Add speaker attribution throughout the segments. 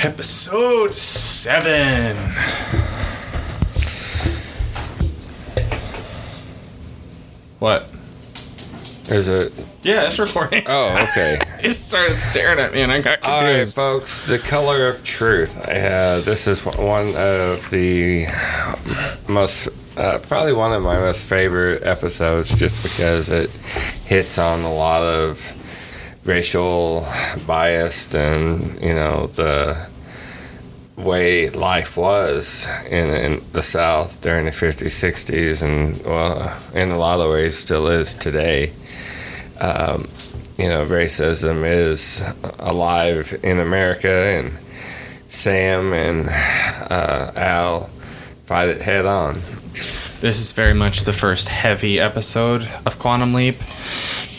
Speaker 1: Episode 7. What?
Speaker 2: Is it?
Speaker 1: Yeah, it's recording.
Speaker 2: Oh, okay.
Speaker 1: it started staring at me and I got confused.
Speaker 2: All right, folks. The color of truth. Uh, this is one of the most, uh, probably one of my most favorite episodes, just because it hits on a lot of racial biased and you know the way life was in, in the South during the 50s, 60s, and well, in a lot of ways still is today. Um, you know, racism is alive in America, and Sam and uh, Al fight it head on.
Speaker 1: This is very much the first heavy episode of Quantum Leap.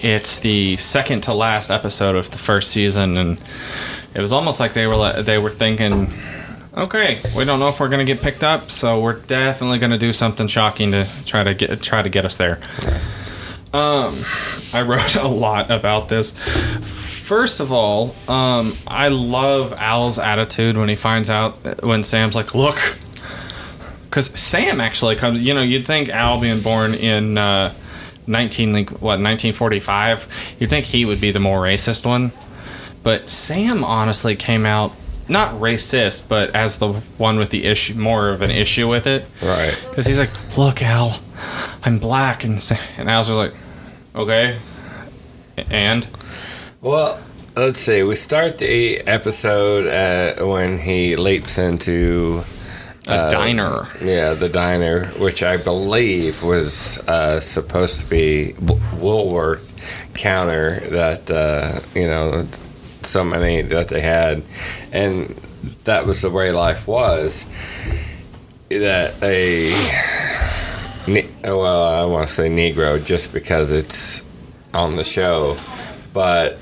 Speaker 1: It's the second to last episode of the first season, and it was almost like they were they were thinking, okay, we don't know if we're gonna get picked up, so we're definitely gonna do something shocking to try to get try to get us there. Um, I wrote a lot about this. First of all, um, I love Al's attitude when he finds out when Sam's like, look, because Sam actually comes. You know, you'd think Al being born in uh, nineteen like what nineteen forty five, you'd think he would be the more racist one, but Sam honestly came out not racist, but as the one with the issue, more of an issue with it,
Speaker 2: Right.
Speaker 1: because he's like, look, Al, I'm black, and Sa- and Al's just like, okay, and?
Speaker 2: Well, let's see. We start the episode uh, when he leaps into
Speaker 1: a
Speaker 2: Uh,
Speaker 1: diner.
Speaker 2: Yeah, the diner, which I believe was uh, supposed to be Woolworth counter that uh, you know so many that they had, and that was the way life was. That a well, I want to say Negro just because it's on the show, but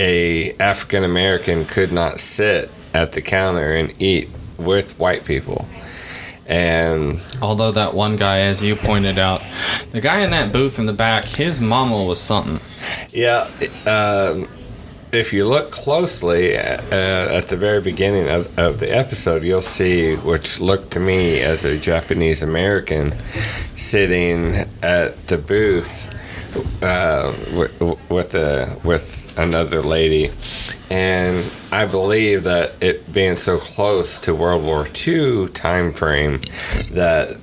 Speaker 2: a African American could not sit at the counter and eat with white people. And
Speaker 1: Although that one guy, as you pointed out, the guy in that booth in the back, his mama was something.
Speaker 2: yeah, um, if you look closely uh, at the very beginning of, of the episode, you'll see, which looked to me as a Japanese American sitting at the booth uh, with with, a, with another lady, and I believe that it being so close to World War II time frame, that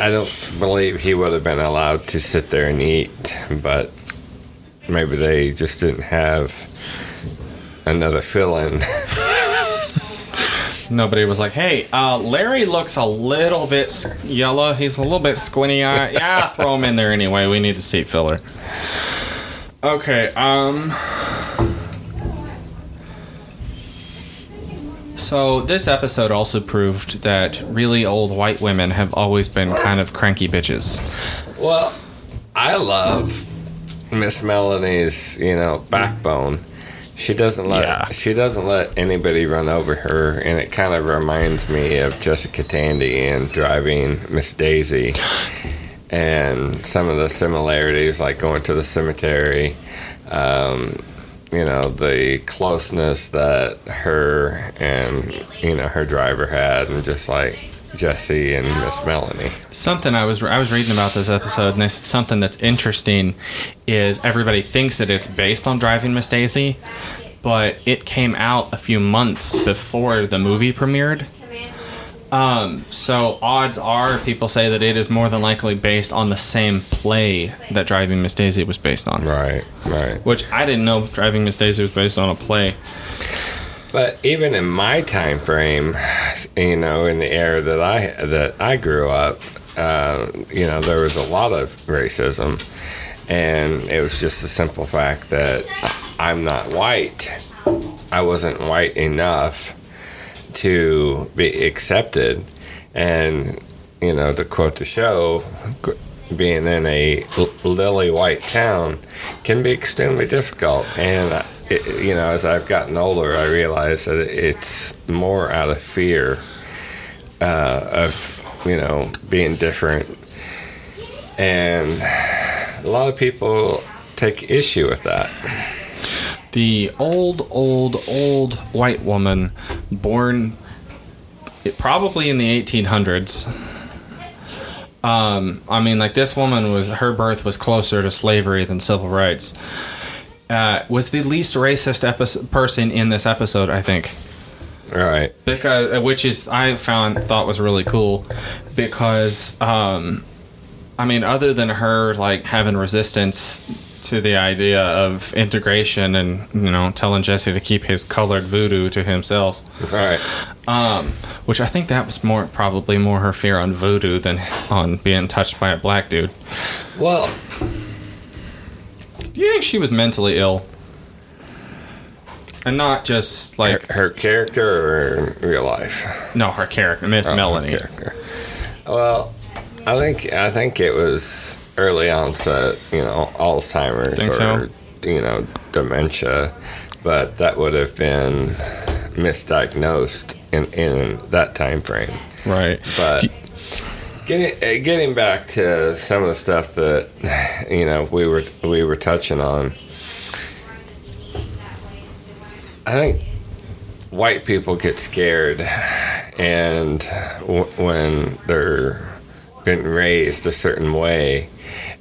Speaker 2: I don't believe he would have been allowed to sit there and eat, but maybe they just didn't have another fill-in.
Speaker 1: Nobody was like, "Hey, uh, Larry looks a little bit yellow. He's a little bit squinty. Yeah, throw him in there anyway. We need a seat filler." Okay. Um. So this episode also proved that really old white women have always been kind of cranky bitches.
Speaker 2: Well, I love Miss Melanie's, you know, backbone. She doesn't let
Speaker 1: Yeah.
Speaker 2: she doesn't let anybody run over her, and it kind of reminds me of Jessica Tandy in driving Miss Daisy, and some of the similarities, like going to the cemetery. Um, you know the closeness that her and you know her driver had, and just like Jesse and Miss Melanie.
Speaker 1: Something I was I was reading about this episode, and said something that's interesting is everybody thinks that it's based on Driving Miss Daisy, but it came out a few months before the movie premiered. Um, so odds are people say that it is more than likely based on the same play that Driving Miss Daisy was based on.
Speaker 2: Right, right.
Speaker 1: Which I didn't know Driving Miss Daisy was based on a play.
Speaker 2: But even in my time frame, you know, in the era that I that I grew up, uh, you know, there was a lot of racism, and it was just the simple fact that I'm not white. I wasn't white enough to be accepted, and you know, to quote the show, being in a lily white town can be extremely difficult. And, uh, it, you know, as I've gotten older, I realize that it's more out of fear uh, of, you know, being different. And a lot of people take issue with that.
Speaker 1: The old, old, old white woman born probably in the 1800s. Um, I mean, like this woman was her birth was closer to slavery than civil rights. Uh, was the least racist person in this episode, I think
Speaker 2: Right.
Speaker 1: because uh, which is I found thought was really cool because um I mean other than her like having resistance to the idea of integration and you know telling Jesse to keep his colored voodoo to himself
Speaker 2: Right.
Speaker 1: um which I think that was more probably more her fear on voodoo than on being touched by a black dude.
Speaker 2: Well,
Speaker 1: Do you think she was mentally ill? And not just like
Speaker 2: her, her character or in real life?
Speaker 1: no her character Miss
Speaker 2: Oh,
Speaker 1: Melanie.
Speaker 2: character. Well, I think I think it was early onset, you know, Alzheimer's or
Speaker 1: so?
Speaker 2: you know dementia, but that would have been misdiagnosed in in that time frame.
Speaker 1: Right.
Speaker 2: But getting uh, getting back to some of the stuff that you know we were we were touching on, I think white people get scared, and w- when they're been raised a certain way,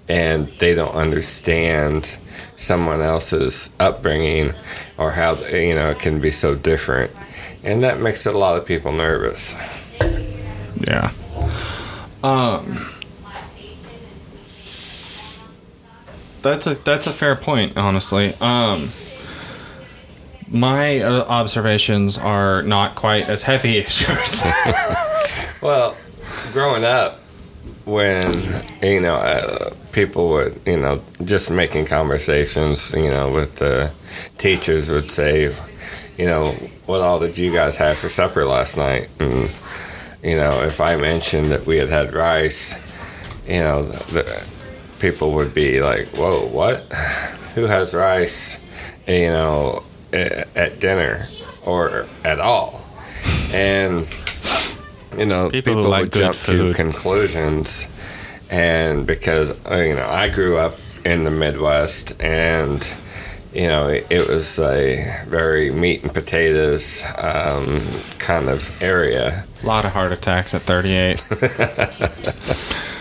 Speaker 2: and they don't understand someone else's upbringing or how you know it can be so different, and that makes a lot of people nervous.
Speaker 1: Yeah. Um. That's a that's a fair point, honestly. Um. My uh, observations are not quite as heavy as yours.
Speaker 2: Well, growing up, when you know uh, people would you know just making conversations, you know, with the teachers would say, you know, what all did you guys have for supper last night? And you know, if I mentioned that we had had rice, you know, the, the people would be like, "Whoa, what? Who has rice?" You know, at, at dinner or at all, and you know,
Speaker 1: People
Speaker 2: people,
Speaker 1: like
Speaker 2: would jump
Speaker 1: food.
Speaker 2: to conclusions, and because uh, you know, I grew up in the Midwest, and you know, it, it was a very meat and potatoes um, kind of area.
Speaker 1: a lot of heart attacks at 38.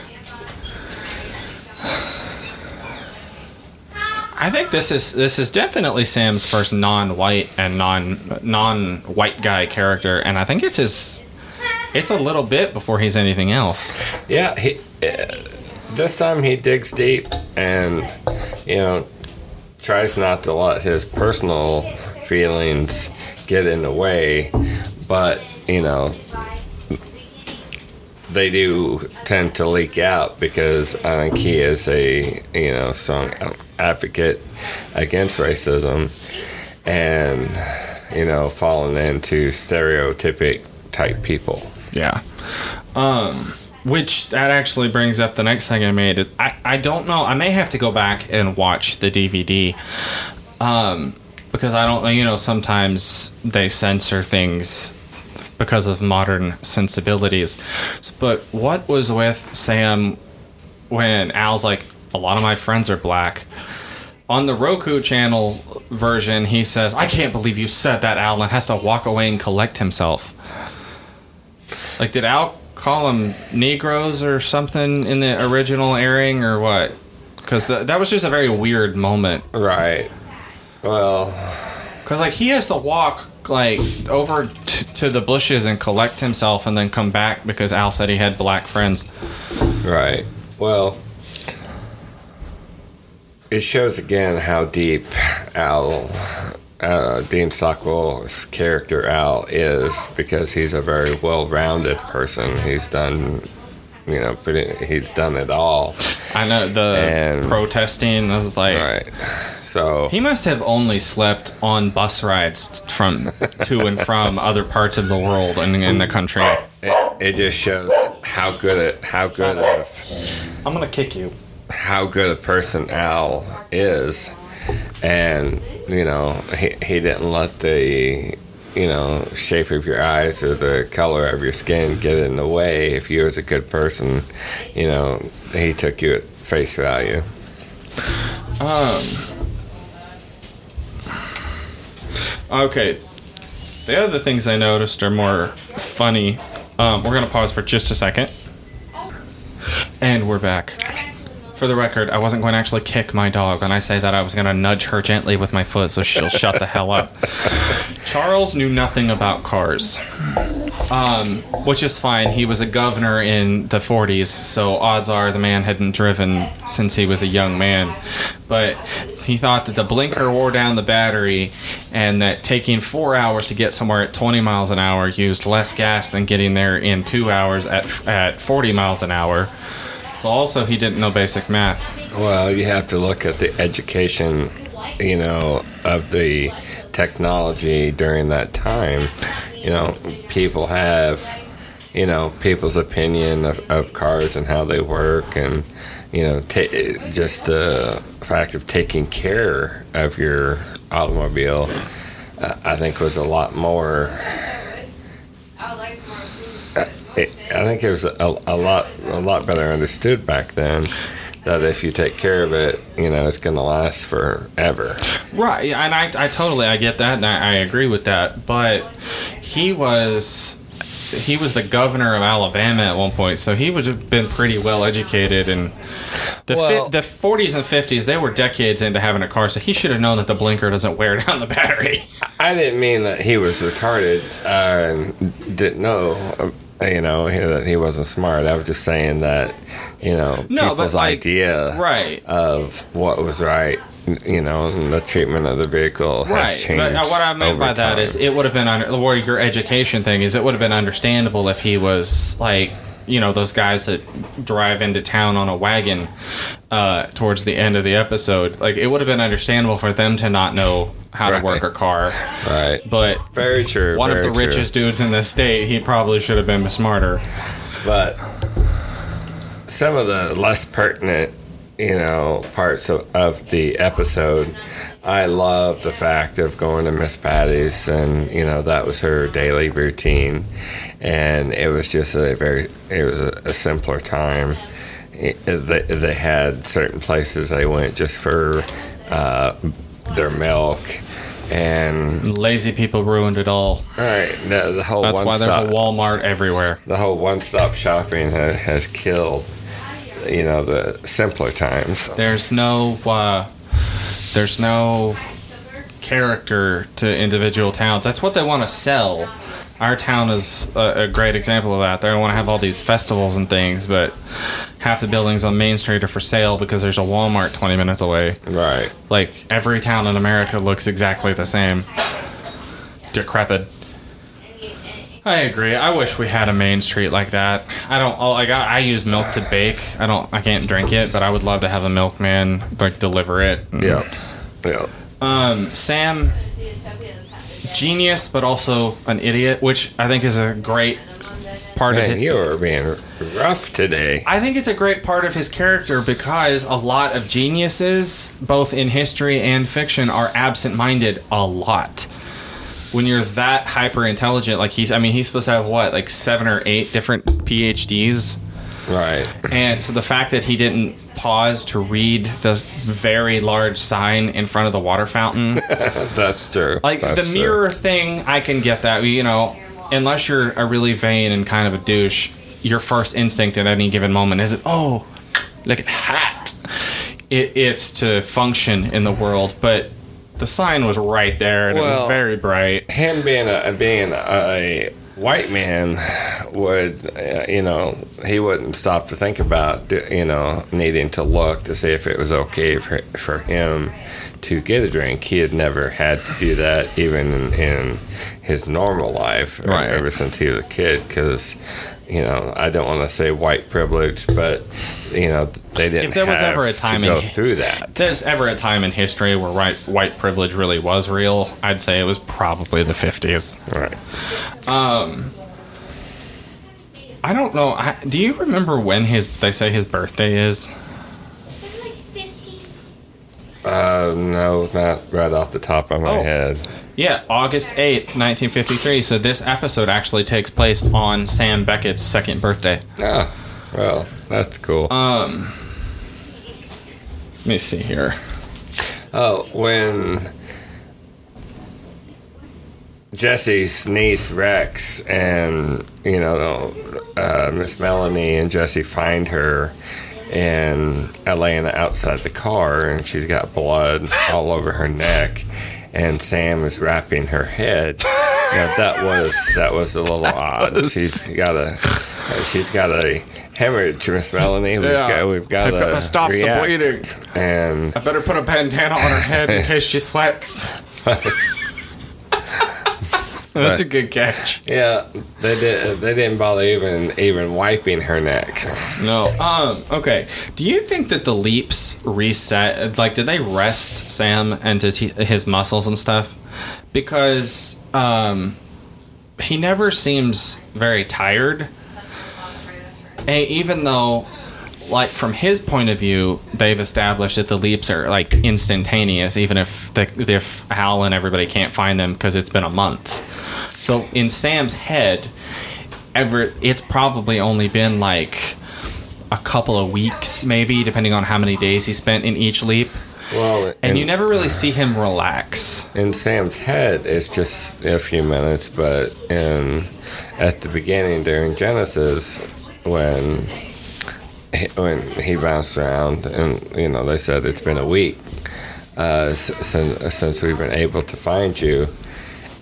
Speaker 1: I think this is this is definitely Sam's first non-white and non non-white guy character, and I think it's his. It's a little bit before he's anything else.
Speaker 2: Yeah, he, uh, this time he digs deep and you know tries not to let his personal feelings get in the way, but you know they do tend to leak out because I think he is a you know strong advocate against racism and you know falling into stereotypic type people.
Speaker 1: Yeah. Um, which that actually brings up the next thing I made is I, I don't know I may have to go back and watch the DVD um, because I don't you know sometimes they censor things because of modern sensibilities. But what was with Sam when Al's like a lot of my friends are black. On the Roku channel version he says I can't believe you said that Al and has to walk away and collect himself like, did Al call them Negroes or something in the original airing or what? Because that was just a very weird moment.
Speaker 2: Right. Well,
Speaker 1: Because, like, he has to walk, like, over t- to the bushes and collect himself and then come back because Al said he had black friends.
Speaker 2: Right. Well, it shows again how deep Al, uh, Dean Stockwell's character Al is because he's a very well-rounded person. He's done, you know, pretty, he's done it all.
Speaker 1: I know the
Speaker 2: And-
Speaker 1: protesting was like.
Speaker 2: Right. So
Speaker 1: He must have only slept on bus rides from to and from other parts of the world and in the country.
Speaker 2: it, it just shows how good it, how good of
Speaker 1: I'm gonna kick you.
Speaker 2: how good a person Al is, and you know he he didn't let the you know shape of your eyes or the color of your skin get in the way. If you was a good person, you know he took you at face value.
Speaker 1: Um, Okay. The other things I noticed are more funny. Um, we're gonna pause for just a second, and we're back. For the record, I wasn't going to actually kick my dog. When I say that, I was going to nudge her gently with my foot so she'll shut the hell up. Charles knew nothing about cars, um, which is fine. He was a governor in the 40s, so odds are the man hadn't driven since he was a young man. But he thought that the blinker wore down the battery and that taking four hours to get somewhere at 20 miles an hour used less gas than getting there in two hours at, at 40 miles an hour. So also he didn't know basic math.
Speaker 2: Well, you have to look at the education, you know, of the technology during that time. You know, people have, you know, people's opinion of, of cars and how they work, and you know, just the fact of taking care of your automobile. Uh, I think was a lot more. Uh, it, I think it was a, a lot a lot better understood back then that if you take care of it, you know, it's going to last forever.
Speaker 1: Right, and I, I totally I get that, and I, I agree with that. But he was he was the governor of Alabama at one point, so he would have been pretty well educated. And the
Speaker 2: Well-
Speaker 1: fi- the 40s and 50s, they were decades into having a car, so he should have known that the blinker doesn't wear down the battery.
Speaker 2: I didn't mean that he was retarded uh, and didn't know, you know, that he wasn't smart. I was just saying that, you know,
Speaker 1: No,
Speaker 2: people's
Speaker 1: like,
Speaker 2: idea
Speaker 1: right.
Speaker 2: of what was right, you know, the treatment of the vehicle has
Speaker 1: Right,
Speaker 2: changed.
Speaker 1: but uh, what I meant by that is it would have been under or your education thing is it would have been understandable if he was like you know those guys that drive into town on a wagon uh, towards the end of the episode. Like it would have been understandable for them to not know how
Speaker 2: Right.
Speaker 1: to work a car,
Speaker 2: right.
Speaker 1: but
Speaker 2: Very true.
Speaker 1: one of the
Speaker 2: true.
Speaker 1: richest dudes in the state, he probably should have been smarter.
Speaker 2: But some of the less pertinent, you know, parts of, of the episode, I love the fact of going to Miss Patty's, and you know that was her daily routine, and it was just a very, it was a, simpler time. It- they, they had certain places they went just for uh, their milk, and
Speaker 1: Lazy people ruined it all.
Speaker 2: right, the, the whole
Speaker 1: That's why
Speaker 2: stop
Speaker 1: there's a Walmart everywhere.
Speaker 2: the whole one-stop shopping ha- has killed you know the simpler times
Speaker 1: There's no uh, there's no character to individual towns. That's what they want to sell. Our town is a, a great example of that. They want to have all these festivals and things, but half the buildings on Main Street are for sale because there's a Walmart 20 minutes away.
Speaker 2: right
Speaker 1: Like every town in America looks exactly the same. Decrepit. I agree. I wish we had a main street like that. I don't like. I, I use milk to bake. I don't. I can't drink it, but I would love to have a milkman like deliver it.
Speaker 2: yeah yeah
Speaker 1: Um, Sam, genius, but also an idiot, which I think is a great part of
Speaker 2: man
Speaker 1: it.
Speaker 2: you are being rough today
Speaker 1: I think it's a great part of his character because a lot of geniuses, both in history and fiction, are absent minded a lot. When you're that hyper intelligent, like he's, I mean, he's supposed to have what, like seven or eight different PhDs?
Speaker 2: right
Speaker 1: And so the fact that he didn't pause to read the very large sign in front of the water fountain,
Speaker 2: that's true
Speaker 1: like
Speaker 2: That's
Speaker 1: the
Speaker 2: true.
Speaker 1: mirror thing, I can get that. You know, unless you're a really vain and kind of a douche, your first instinct at any given moment isn't, oh, look at that. It, it's to function in the world, but the sign was right there and it was very bright.
Speaker 2: him being a being a white man would uh, you know he wouldn't stop to think about you know needing to look to see if it was okay for, for him to get a drink he had never had to do that even in, in his normal life
Speaker 1: Right.
Speaker 2: ever since he was a kid because you know I don't want to say white privilege but you know they didn't
Speaker 1: If there was
Speaker 2: have
Speaker 1: ever a time
Speaker 2: to go
Speaker 1: in-
Speaker 2: through that
Speaker 1: If there's ever a time in history where white, white privilege really was real, I'd say it was probably the 50s.
Speaker 2: right Um.
Speaker 1: I don't know. I, do you remember when his they say his birthday is?
Speaker 2: Uh, no not right off the top of my
Speaker 1: Oh.
Speaker 2: head
Speaker 1: Yeah, August 8th, 1953. So this episode actually takes place on Sam Beckett's second birthday.
Speaker 2: Ah, well, that's cool.
Speaker 1: Um, let me see here.
Speaker 2: oh, when Jesse's niece Rex and you know uh, Miss Melanie and Jesse find her and laying outside the car and she's got blood all over her neck and Sam is wrapping her head. Yeah, that was that was a little odd. She's got a she's got a hemorrhage, Miss Melanie. We've
Speaker 1: Yeah.
Speaker 2: got we've got
Speaker 1: gotta
Speaker 2: to
Speaker 1: stop the bleeding.
Speaker 2: And
Speaker 1: I better put a bandana on her head in case she sweats. That's a good catch.
Speaker 2: yeah, they did they didn't bother even even wiping her neck.
Speaker 1: No. Um. Okay. Do you think that the leaps reset? Like, did they rest Sam and his his muscles and stuff? Because um, he never seems very tired. And even though, like from his point of view, they've established that the leaps are like instantaneous, even if the, if Al and everybody can't find them because it's been a month. So in Sam's head, ever it's probably only been like a couple of weeks, maybe, depending on how many days he spent in each leap.
Speaker 2: Well,
Speaker 1: And
Speaker 2: in,
Speaker 1: you never really see him relax.
Speaker 2: in Sam's head, it's just a few minutes, but in at the beginning during Genesis, when he, when he bounced around, and you know they said it's been a week uh, since since we've been able to find you,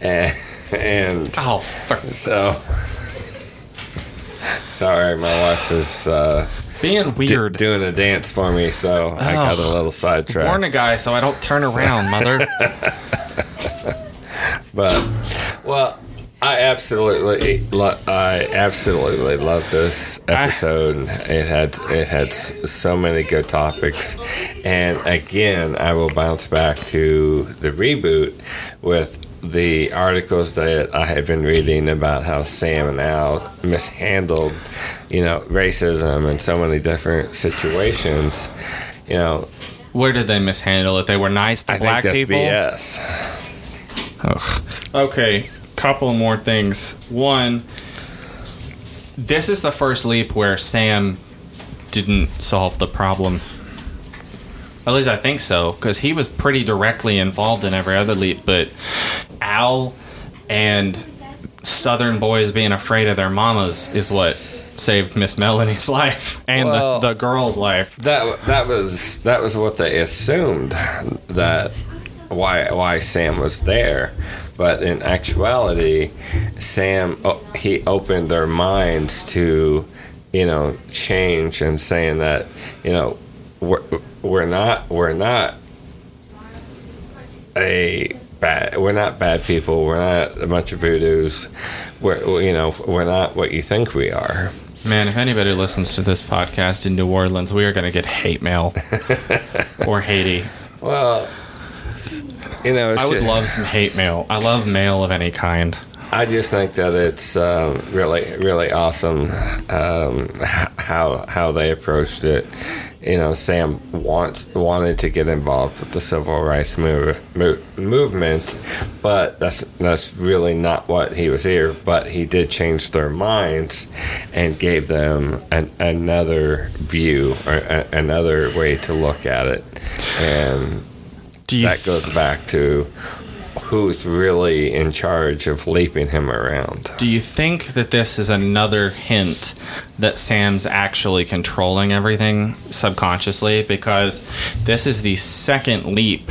Speaker 2: and and
Speaker 1: Oh, fuck.
Speaker 2: so. Sorry, my wife is uh,
Speaker 1: Being
Speaker 2: d-
Speaker 1: weird.
Speaker 2: doing a dance for me, so I got a
Speaker 1: Oh.
Speaker 2: little sidetracked.
Speaker 1: Warn a guy so I don't turn around, mother.
Speaker 2: But well, I absolutely, lo- I absolutely love this episode. It had it had so many good topics, and again, I will bounce back to the reboot with the articles that I have been reading about how Sam and Al mishandled, you know, racism and so many different situations. You know,
Speaker 1: Where did they mishandle it? They were nice to
Speaker 2: I
Speaker 1: black people.
Speaker 2: BS.
Speaker 1: Ugh. Okay, couple more things. One, this is the first leap where Sam didn't solve the problem. At least I think so, because he was pretty directly involved in every other leap. But Al and Southern boys being afraid of their mamas is what saved Miss Melanie's life and
Speaker 2: Well-
Speaker 1: the, the girl's life.
Speaker 2: That that was that was what they assumed that why why Sam was there, but in actuality, Sam he opened their minds to you know change and saying that you know we're we're not we're not a bad we're not bad people. We're not a bunch of voodoos. We're you know we're not what you think we are.
Speaker 1: Man, if anybody listens to this podcast in New Orleans, we are going to get hate mail. Or Haiti.
Speaker 2: well you know
Speaker 1: I would
Speaker 2: just-
Speaker 1: love some hate mail. I love mail of any kind.
Speaker 2: I just think that it's um, really, really awesome um, how how they approached it. You know, Sam wants wanted to get involved with the civil rights move, mo- movement, but that's that's really not what he was here. But he did change their minds and gave them an, another view or a, another way to look at it, and
Speaker 1: you
Speaker 2: that goes back to who's really in charge of leaping him around.
Speaker 1: do you think that this is another hint that Sam's actually controlling everything subconsciously because this is the second leap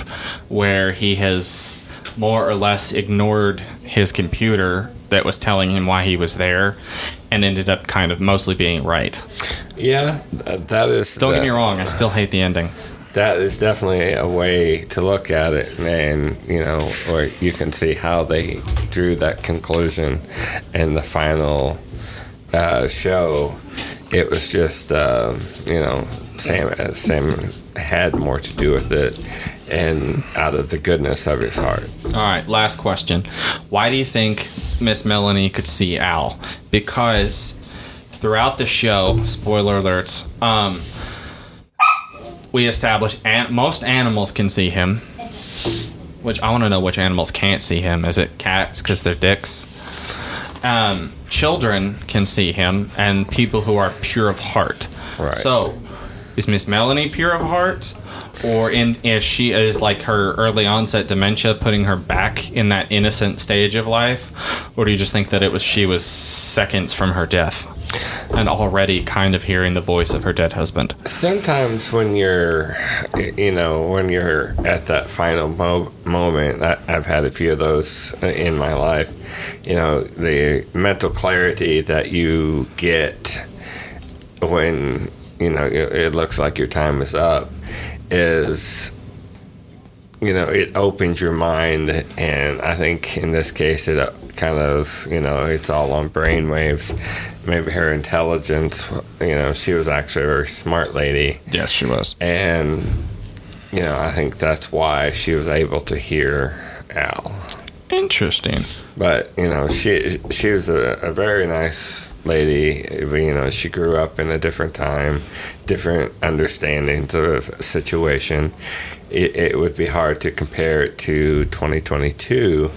Speaker 1: where he has more or less ignored his computer that was telling him why he was there and ended up kind of mostly being right.
Speaker 2: Yeah, th- that is.
Speaker 1: Don't get me wrong, I still hate the ending.
Speaker 2: That is definitely a way to look at it, and you know, or you can see how they drew that conclusion in the final uh, show. It was just, um, you know, Sam. Sam had more to do with it, and out of the goodness of his heart.
Speaker 1: All right, last question. Why do you think Miss Melanie could see Al? Because throughout the show, spoiler alerts, um, we establish an- most animals can see him. Which I want to know which animals can't see him. Is it cats because they're dicks? Um, children can see him, and people who are pure of heart.
Speaker 2: Right.
Speaker 1: So, is Miss Melanie pure of heart, or in is she is like her early onset dementia putting her back in that innocent stage of life, or do you just think that it was she was seconds from her death, and already kind of hearing the voice of her dead husband?
Speaker 2: Sometimes when you're, you know, when you're at that final mo- moment, I, I've had a few of those in my life. You know, the mental clarity that you get when you know it, it looks like your time is up is you know it opens your mind and i think in this case it kind of you know it's all on brain waves. Maybe her intelligence you know she was actually a very smart lady.
Speaker 1: Yes, she was.
Speaker 2: and you know i think that's why she was able to hear al.
Speaker 1: Interesting.
Speaker 2: but you know she she was a, a very nice lady. You know she grew up in a different time different understandings of a situation. It, it would be hard to compare it to 2022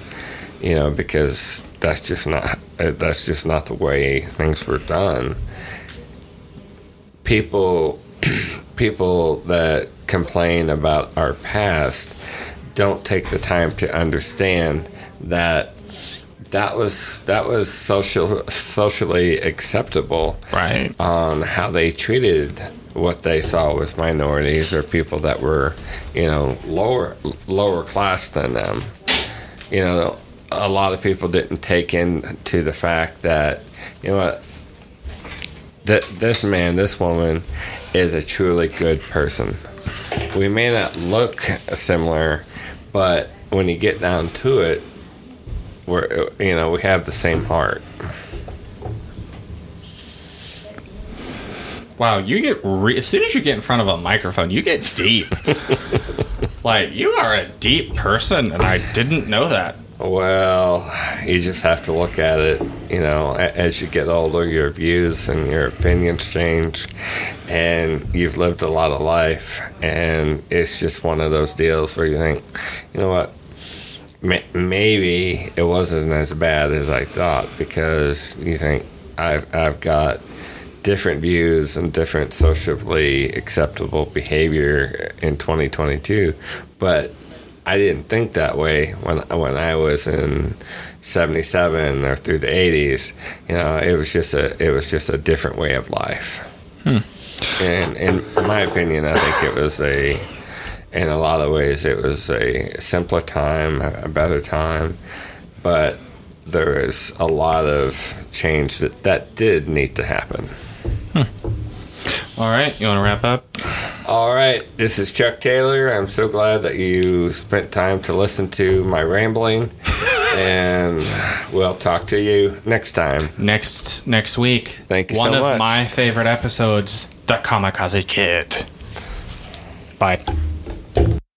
Speaker 2: you know because that's just not that's just not the way things were done people people that complain about our past don't take the time to understand that that was that was social socially acceptable
Speaker 1: Right.
Speaker 2: on how they treated what they saw with minorities or people that were you know lower lower class than them you know a lot of people didn't take into the fact that you know what that this man this woman is a truly good person we may not look similar but when you get down to it we're you know we have the same heart
Speaker 1: Wow, you get re- as soon as you get in front of a microphone, you get deep. like you are a deep person, and I didn't know that.
Speaker 2: Well, you just have to look at it. You know, as you get older, your views and your opinions change, and you've lived a lot of life, and it's just one of those deals where you think, you know what, maybe it wasn't as bad as I thought because you think I've I've got different views and different socially acceptable behavior in 2022, but I didn't think that way when when I was in '77 or through the '80s. You know, it was just a it was just a different way of life. Hmm. And in my opinion, I think it was a in a lot of ways it was a simpler time, a better time, but there is a lot of change that that did need to happen. Hmm.
Speaker 1: All right, you want to wrap up?
Speaker 2: All right, this is Chuck Taylor. I'm so glad that you spent time to listen to my rambling, and we'll talk to you next time.
Speaker 1: Next next week.
Speaker 2: Thank you
Speaker 1: One
Speaker 2: so
Speaker 1: of my favorite episodes, The Camikazi Kid. Bye.